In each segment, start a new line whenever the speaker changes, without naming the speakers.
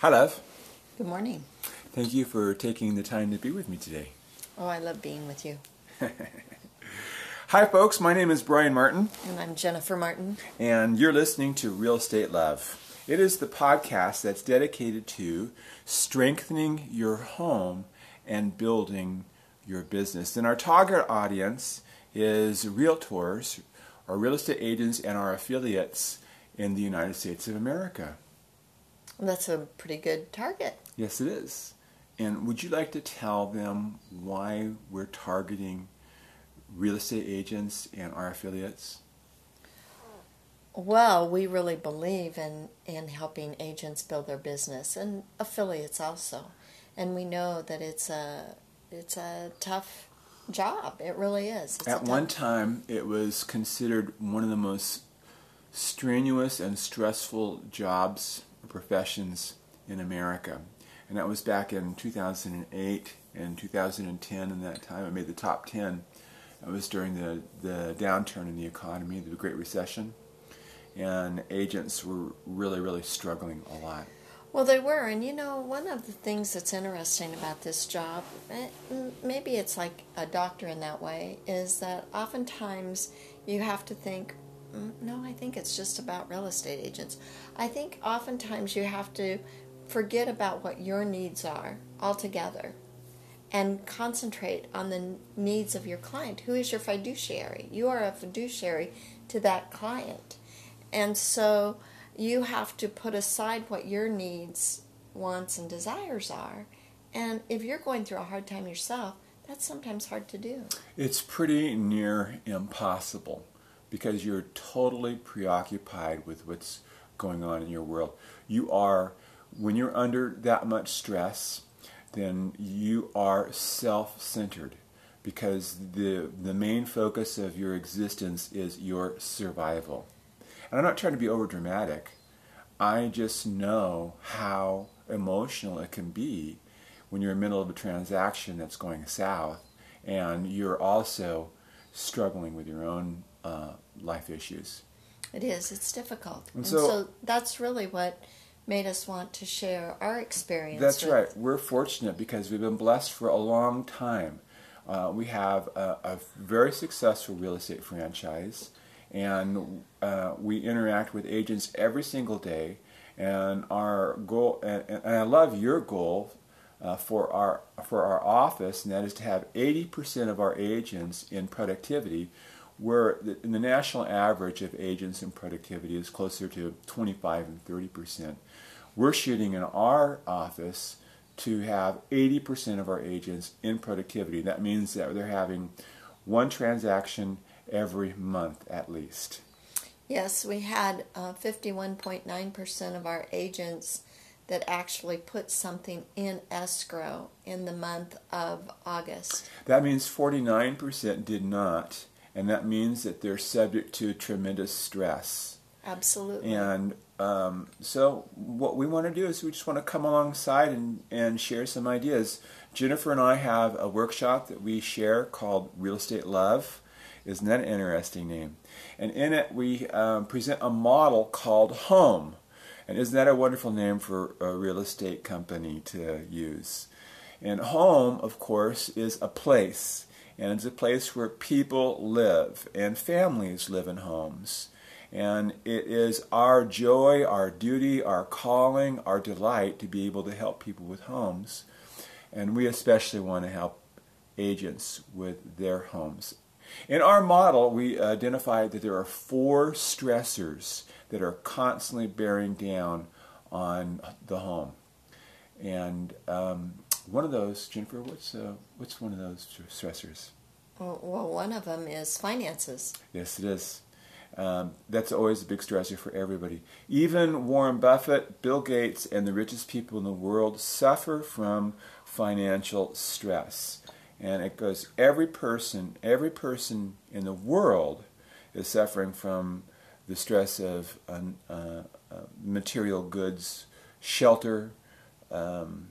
Hi, love.
Good morning.
Thank you for taking the time to be with me today.
Oh, I love being with you.
Hi, folks. My name is Brian Martin,
And I'm Jennifer Martin.
and you're listening to Real Estate Love. It is the podcast that's dedicated to strengthening your home and building your business. And our target audience is realtors, our real estate agents, and our affiliates in the United States of America.
That's a pretty good target.
Yes, it is. And would you like to tell them why we're targeting real estate agents and our affiliates?
Well, we really believe in, in helping agents build their business and affiliates also. And we know that it's a it's a tough job. It really is. It's
At one time, it was considered one of the most strenuous and stressful jobs professions in America. And that was back in 2008 and 2010, and that time I made the top 10. It was during the, the downturn in the economy, the Great Recession, and agents were really, really struggling a lot.
Well, they were, and you know, one of the things that's interesting about this job, eh, maybe it's like a doctor in that way, is that oftentimes you have to think, "Mm, Mm, no, I think it's just about real estate agents. I think oftentimes you have to forget about what your needs are altogether and concentrate on the needs of your client. Who is your fiduciary? You are a fiduciary to that client. And so you have to put aside what your needs, wants, and desires are. And if you're going through a hard time yourself, that's sometimes hard to do.
It's pretty near impossible because you're totally preoccupied with what's going on in your world. You are, when you're under that much stress, then you are self centered because the, the main focus of your existence is your survival. And I'm not trying to be over dramatic. I just know how emotional it can be when you're in the middle of a transaction that's going south and you're also struggling with your own uh, life issues.
It is, it's difficult.
And
And,
so-
so, that's really what made us want to share our experience.
That's
with-
right. We're fortunate because we've been blessed for a long time. Uh, we have a, a very successful real estate franchise, and uh, we interact with agents every single day. And our goal, and, and I love your goal uh, for our for our office, and that is to have 80% of our agents in productivity, where the, the national average of agents in productivity is closer to 25 and 30%. We're shooting in our office to have 80% of our agents in productivity. That means that they're having one transaction every month at least.
Yes, we had uh, 51.9% of our agents that actually put something in escrow in the month of August.
That means 49% did not, and that means that they're subject to tremendous stress.
Absolutely.
And um, so, what we want to do is we just want to come alongside and, and share some ideas. Jennifer and I have a workshop that we share called Real Estate Love. Isn't that an interesting name? And in it, we um, present a model called Home. And isn't that a wonderful name for a real estate company to use? And home, of course, is a place. And it's a place where people live and families live in homes. And it is our joy, our duty, our calling, our delight to be able to help people with homes. And we especially want to help agents with their homes. In our model, we identified that there are four stressors that are constantly bearing down on the home. And um, one of those, Jennifer, what's, uh, what's one of those stressors?
Well, one of them is finances.
Yes, it is. Um, that's always a big stressor for everybody. Even Warren Buffett, Bill Gates, and the richest people in the world suffer from financial stress. And it goes, every person, every person in the world is suffering from the stress of uh, uh, uh, material goods, shelter, um,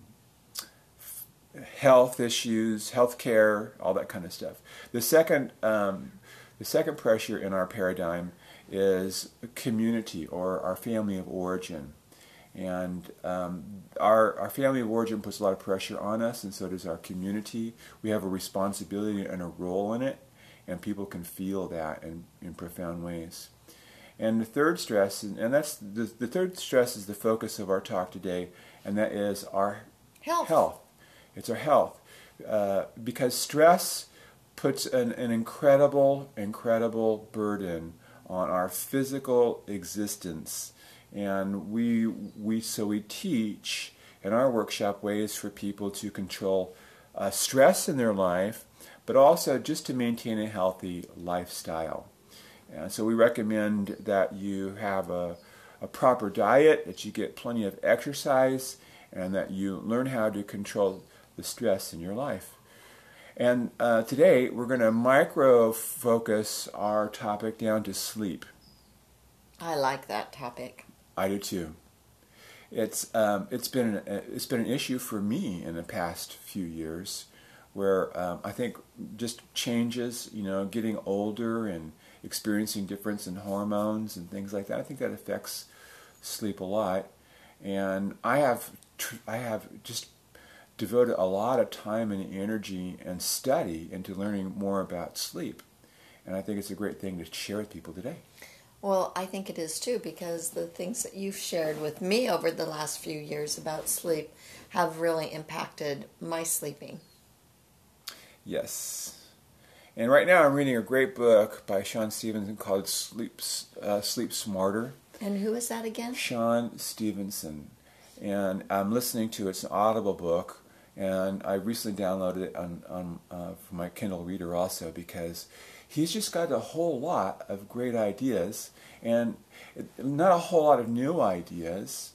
health issues, health care, all that kind of stuff. The second, um, the second pressure in our paradigm is community or our family of origin. And um, our, our family of origin puts a lot of pressure on us, and so does our community. We have a responsibility and a role in it, and people can feel that in, in profound ways. And the third stress, and that's the, the third stress is the focus of our talk today, and that is our
health.
health. It's our health. Uh, because stress puts an, an incredible, incredible burden on our physical existence. And we, we, so we teach in our workshop ways for people to control uh, stress in their life, but also just to maintain a healthy lifestyle. And so we recommend that you have a, a proper diet, that you get plenty of exercise, and that you learn how to control the stress in your life. And uh, today we're going to micro focus our topic down to sleep.
I like that topic.
I do too. It's um, it's been an, it's been an issue for me in the past few years, where um, I think just changes, you know, getting older and experiencing difference in hormones and things like that. I think that affects sleep a lot, and I have I have just devoted a lot of time and energy and study into learning more about sleep, and I think it's a great thing to share with people today.
Well, I think it is too because the things that you've shared with me over the last few years about sleep have really impacted my sleeping.
Yes. And right now I'm reading a great book by Shawn Stevenson called Sleep, uh, Sleep Smarter.
And who is that again?
Shawn Stevenson. And I'm listening to it. It's an audible book. And I recently downloaded it on, on uh, for my Kindle Reader also because he's just got a whole lot of great ideas and not a whole lot of new ideas,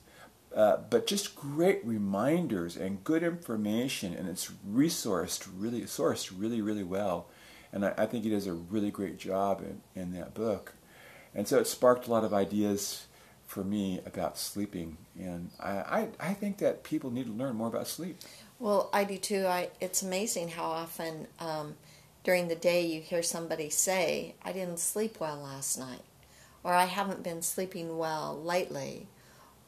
uh, but just great reminders and good information, and it's resourced really sourced really really well, and I, I think he does a really great job in, in that book, and so it sparked a lot of ideas for me about sleeping, and I, I, I think that people need to learn more about sleep.
Well, I do too. I it's amazing how often. Um, during the day you hear somebody say, I didn't sleep well last night, or I haven't been sleeping well lately,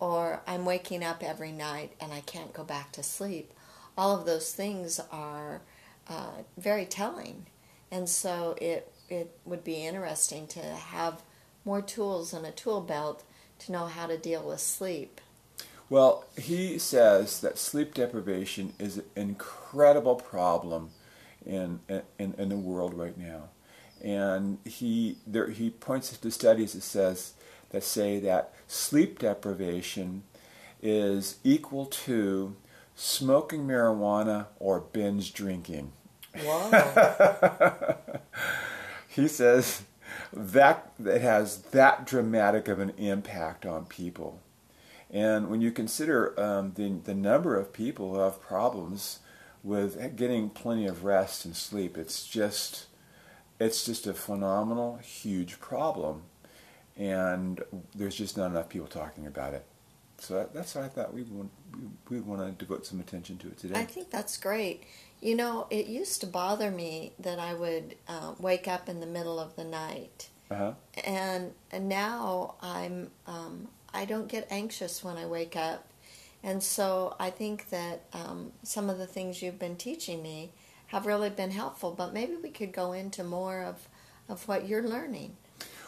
or I'm waking up every night and I can't go back to sleep. All of those things are uh, very telling. And so it, it would be interesting to have more tools in a tool belt to know how to deal with sleep.
Well, he says that sleep deprivation is an incredible problem in, in, in the world right now. And he, there, he points to studies that says that say that sleep deprivation is equal to smoking marijuana or binge drinking.
Wow.
he says that it has that dramatic of an impact on people. And when you consider um, the, the number of people who have problems with getting plenty of rest and sleep. It's just it's just a phenomenal, huge problem, and there's just not enough people talking about it. So that, that's why I thought we want we, we want to devote some attention to it today.
I think that's great. You know, it used to bother me that I would uh, wake up in the middle of the night,
uh-huh.
and and now I'm um, I don't get anxious when I wake up and so I think that um, some of the things you've been teaching me have really been helpful, but maybe we could go into more of, of what you're learning.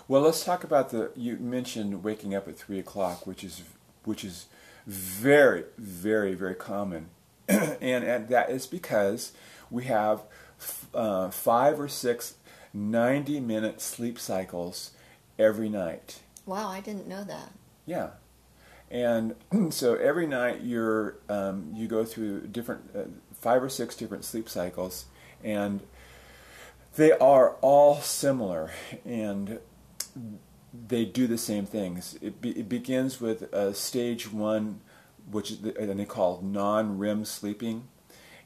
Well, let's talk about the. You mentioned waking up at three o'clock, which is which is very, very, very common, and, and that is because we have uh, five or six 90 minute sleep cycles every night.
Wow, I didn't know that.
Yeah, and so every night you're um, you go through different uh, five or six different sleep cycles, and they are all similar, and they do the same things. It, be, it begins with a stage one, which is the, and they call non-REM sleeping,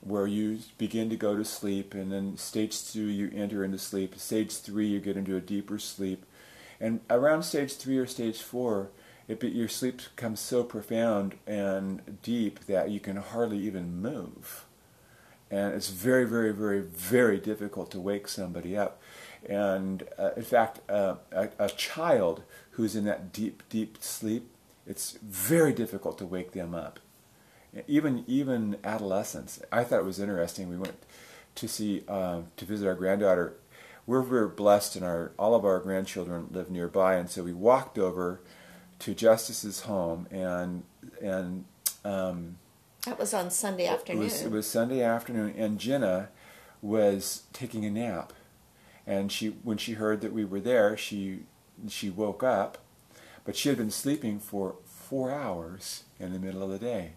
where you begin to go to sleep, and then stage two you enter into sleep. Stage three you get into a deeper sleep, and around stage three or stage four it, your sleep becomes so profound and deep that you can hardly even move. And it's very, very, very, very difficult to wake somebody up. And uh, in fact, uh, a, a, child who's in that deep, deep sleep It's very difficult to wake them up. Even even adolescents. I thought it was interesting. We went to see um, to visit our granddaughter. We're very blessed, and our all of our grandchildren live nearby, and so we walked over to Justice's home, and and um,
that was on Sunday afternoon.
It was, it was Sunday afternoon, and Jenna was taking a nap, and she when she heard that we were there, she she woke up, but she had been sleeping for four hours in the middle of the day.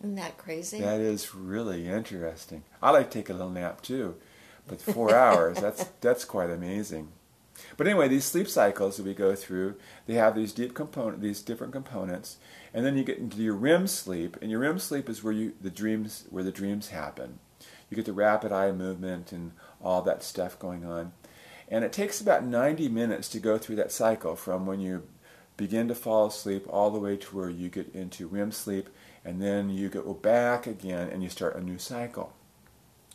Isn't that crazy?
That is really interesting. I like to take a little nap too, but four hours, that's, that's quite amazing. But anyway, these sleep cycles that we go through, they have these deep component, these different components, and then you get into your REM sleep, and your REM sleep is where you the dreams where the dreams happen. You get the rapid eye movement and all that stuff going on, and it takes about 90 minutes to go through that cycle from when you begin to fall asleep all the way to where you get into REM sleep, and then you go back again and you start a new cycle.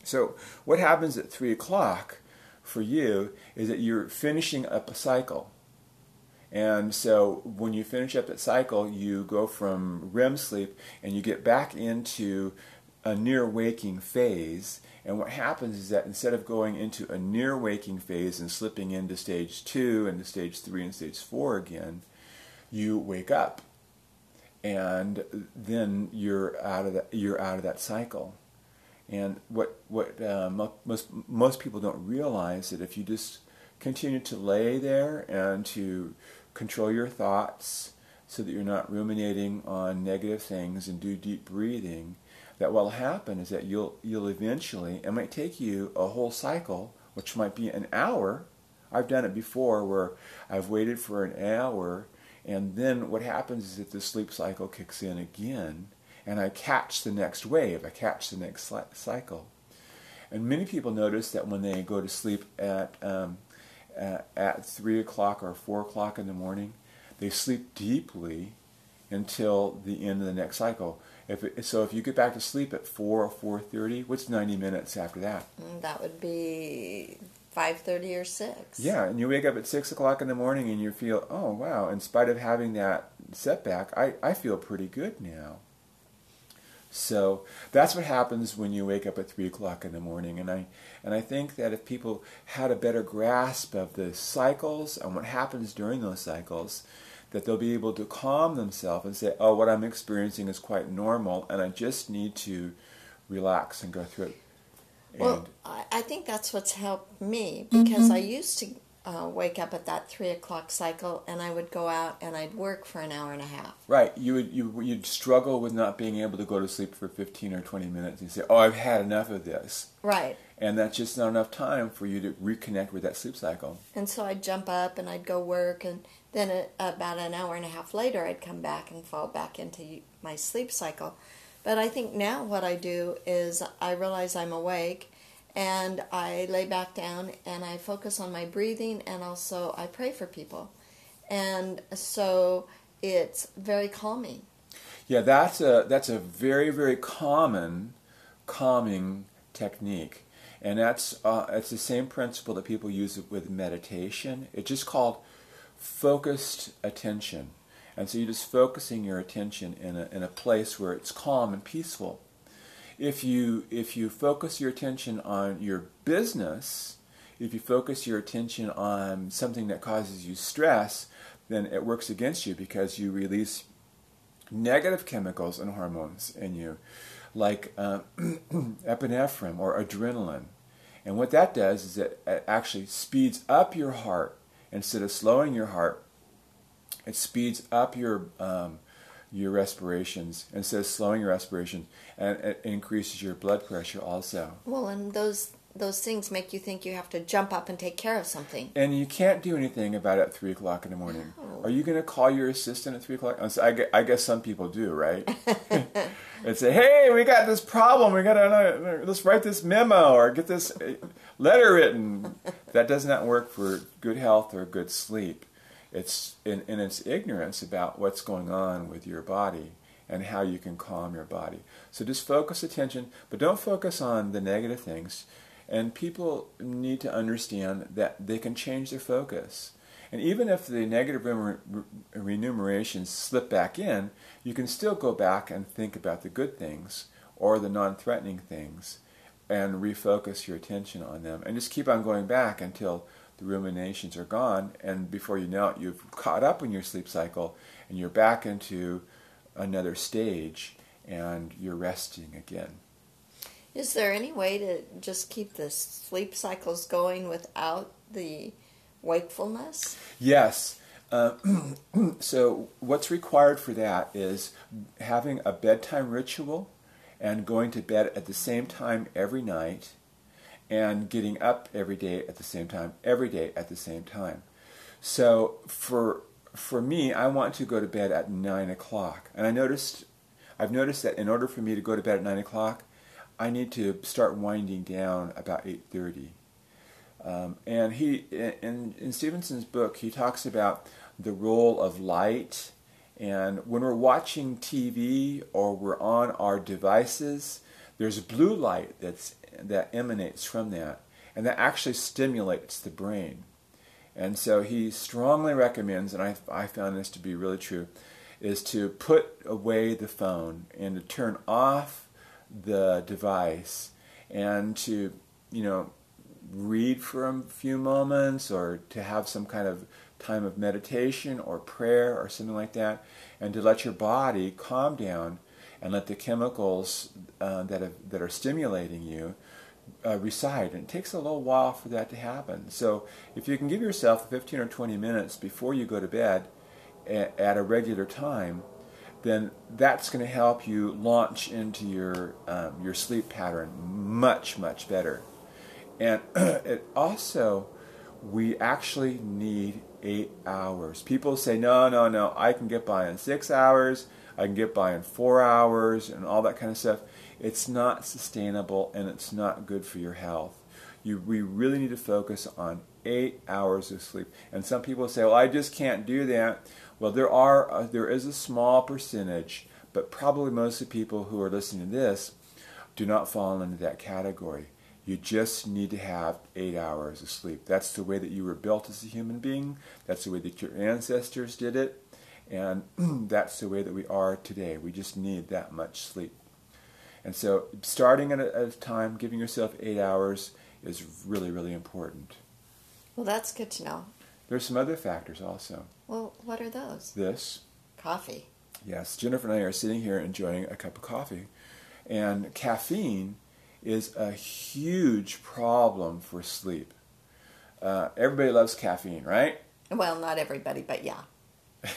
So, what happens at 3 o'clock for you is that you're finishing up a cycle. And so, when you finish up that cycle, you go from REM sleep and you get back into a near waking phase. And what happens is that instead of going into a near waking phase and slipping into stage two and to stage three and stage four again, you wake up and then you're out of that you're out of that cycle. And what what uh, most most people don't realize that if you just continue to lay there and to control your thoughts so that you're not ruminating on negative things and do deep breathing, that what'll happen is that you'll you'll eventually it might take you a whole cycle, which might be an hour. I've done it before where I've waited for an hour and then what happens is that the sleep cycle kicks in again, and I catch the next wave, I catch the next cycle. And many people notice that when they go to sleep at, um, at, at 3 o'clock or 4 o'clock in the morning, they sleep deeply until the end of the next cycle. If it, so, if you get back to sleep at 4 or 4.30, what's 90 minutes after that?
Mm, that would be five thirty or six.
Yeah, and you wake up at six o'clock in the morning and you feel, oh wow! In spite of having that setback, I I feel pretty good now. So that's what happens when you wake up at three o'clock in the morning, and I and I think that if people had a better grasp of the cycles and what happens during those cycles, that they'll be able to calm themselves and say, oh, what I'm experiencing is quite normal, and I just need to relax and go through it
well, I, I think that's what's helped me because mm-hmm. I used to uh, wake up at that three o'clock cycle, and I would go out and I'd work for an hour and a half.
Right. You would you you'd struggle with not being able to go to sleep for fifteen or twenty minutes. And you say, "Oh, I've had enough of this."
Right.
And that's just not enough time for you to reconnect with that sleep cycle.
And so I'd jump up and I'd go work, and then a, about an hour and a half later, I'd come back and fall back into my sleep cycle. But I think now what I do is I realize I'm awake and I lay back down and I focus on my breathing and also I pray for people. And so it's very calming.
Yeah, that's a that's a very very common calming technique. And that's uh, it's the same principle that people use with meditation. It's just called focused attention. And so you're just focusing your attention in a, in a place where it's calm and peaceful. If you if you focus your attention on your business, if you focus your attention on something that causes you stress, then it works against you because you release negative chemicals and hormones in you, like uh, epinephrine or adrenaline. And what that does is it actually speeds up your heart instead of slowing your heart it speeds up your um, your respirations instead of slowing your respiration, and it increases your blood pressure also.
Well, and those those things make you think you have to jump up and take care of something.
And you can't do anything about it at three o'clock in the morning. No. Are you going to call your assistant at three o'clock? I guess some people do, right? and say, "Hey, we got this problem. We got to let's write this memo or get this letter written." that does not work for good health or good sleep. It's in, in its ignorance about what's going on with your body and how you can calm your body. So just focus attention, but don't focus on the negative things. And people need to understand that they can change their focus. And even if the negative remunerations slip back in, you can still go back and think about the good things or the non threatening things and refocus your attention on them. And just keep on going back until the ruminations are gone. And before you know it, you've caught up in your sleep cycle and you're back into another stage and you're resting again.
Is there any way to just keep the sleep cycles going without the wakefulness?
Yes. Uh, so, what's required for that is having a bedtime ritual and going to bed at the same time every night and getting up every day at the same time, every day at the same time. So, for for me, I want to go to bed at nine o'clock, and I noticed, I've noticed that in order for me to go to bed at nine o'clock, I need to start winding down about eight thirty. Um, and he, in, in Stevenson's book, he talks about the role of light. And when we're watching TV or we're on our devices, there's blue light that's, that emanates from that. And that actually stimulates the brain. And so he strongly recommends, and I, I found this to be really true, is to put away the phone and to turn off the device and to, you know, read for a few moments or to have some kind of time of meditation or prayer or something like that, and to let your body calm down and let the chemicals uh, that, have, that are stimulating you uh, reside. And it takes a little while for that to happen. So if you can give yourself 15 or 20 minutes before you go to bed at, at a regular time, then that's going to help you launch into your um, your sleep pattern much much better. And it also we actually need eight hours. People say, no, no, no, I can get by in six hours, I can get by in four hours, and all that kind of stuff. It's not sustainable and it's not good for your health. You, we really need to focus on eight hours of sleep. And some people say, well, I just can't do that. Well, there are uh, there is a small percentage, but probably most of the people who are listening to this do not fall into that category. You just need to have eight hours of sleep. That's the way that you were built as a human being. That's the way that your ancestors did it. And that's the way that we are today. We just need that much sleep. And so, starting at a, at a time, giving yourself eight hours is really, really important.
Well, that's good to know.
There's some other factors also.
Well, what are those?
This.
Coffee.
Yes, Jennifer and I are sitting here enjoying a cup of coffee. And caffeine is a huge problem for sleep. Uh, everybody loves caffeine, right?
Well, not everybody, but yeah.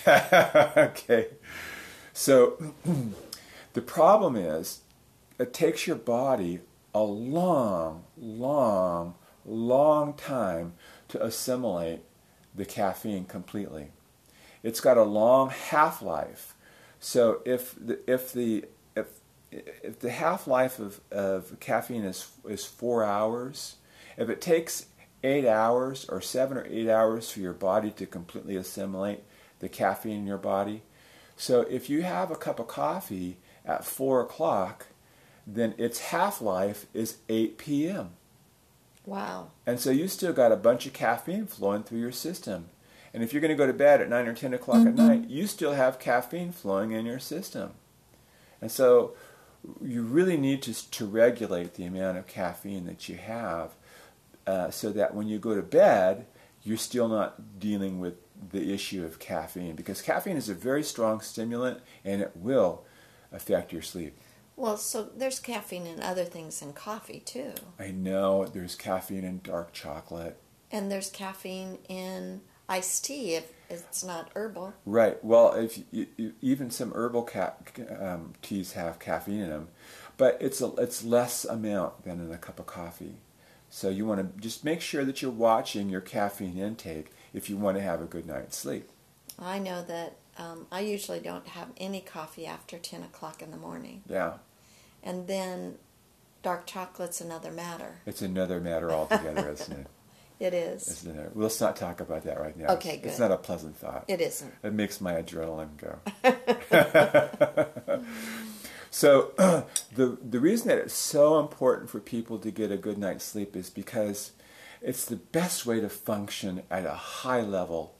okay. So the problem is it takes your body a long, long, long time to assimilate the caffeine completely. It's got a long half life. So if the, if the if if the half life of, of caffeine is is four hours, if it takes eight hours or seven or eight hours for your body to completely assimilate the caffeine in your body, so if you have a cup of coffee at four o'clock, then its half life is 8 p.m.
Wow.
And so you still got a bunch of caffeine flowing through your system. And if you're going to go to bed at 9 or 10 o'clock mm-hmm. at night, you still have caffeine flowing in your system. And so you really need to, to regulate the amount of caffeine that you have uh, so that when you go to bed, you're still not dealing with the issue of caffeine because caffeine is a very strong stimulant and it will affect your sleep.
Well, so there's caffeine in other things in coffee too.
I know there's caffeine in dark chocolate.
And there's caffeine in iced tea if it's not herbal.
Right. Well, if you, you, even some herbal ca- um, teas have caffeine in them, but it's a, it's less amount than in a cup of coffee. So you want to just make sure that you're watching your caffeine intake if you want to have a good night's sleep.
I know that um, I usually don't have any coffee after 10 o'clock in the morning.
Yeah.
And then dark chocolate's another matter.
It's another matter altogether, isn't it?
It is.
Isn't it? Let's not talk about that right now.
Okay, good.
It's not a pleasant thought.
It isn't.
It makes my adrenaline go. so, the the reason that it's so important for people to get a good night's sleep is because it's the best way to function at a high level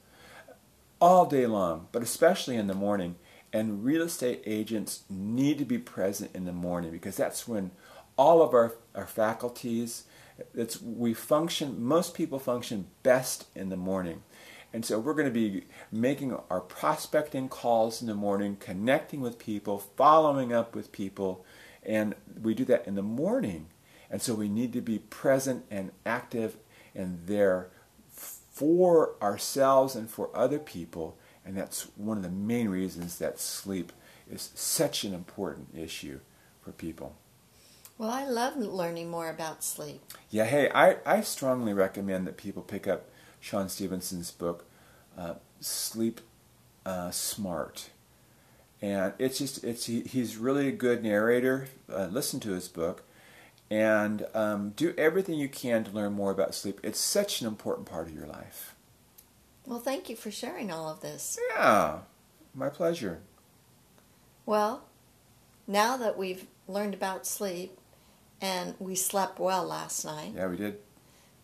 all day long, but especially in the morning. And real estate agents need to be present in the morning because that's when all of our, our faculties, it's, we function, most people function best in the morning. And so we're going to be making our prospecting calls in the morning, connecting with people, following up with people, and we do that in the morning. And so we need to be present and active and there for ourselves and for other people. And that's one of the main reasons that sleep is such an important issue for people.
Well, I love learning more about sleep.
Yeah, hey, I, I strongly recommend that people pick up Shawn Stevenson's book, uh, Sleep uh, Smart. And it's just, it's he, he's really a good narrator. Uh, listen to his book and um, do everything you can to learn more about sleep. It's such an important part of your life.
Well, thank you for sharing all of this.
Yeah, my pleasure.
Well, now that we've learned about sleep and we slept well last night.
Yeah, we did.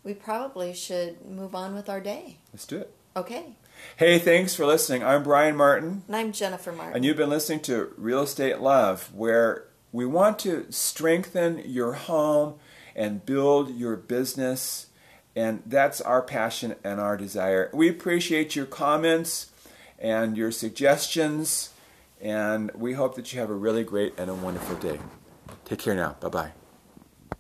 We probably should move on with our day.
Let's do it.
Okay.
Hey, thanks for listening. I'm Brian Martin.
And I'm Jennifer Martin.
And you've been listening to Real Estate Love, where we want to strengthen your home and build your business. And that's our passion and our desire. We appreciate your comments and your suggestions. And we hope that you have a really great and a wonderful day. Take care now. Bye bye.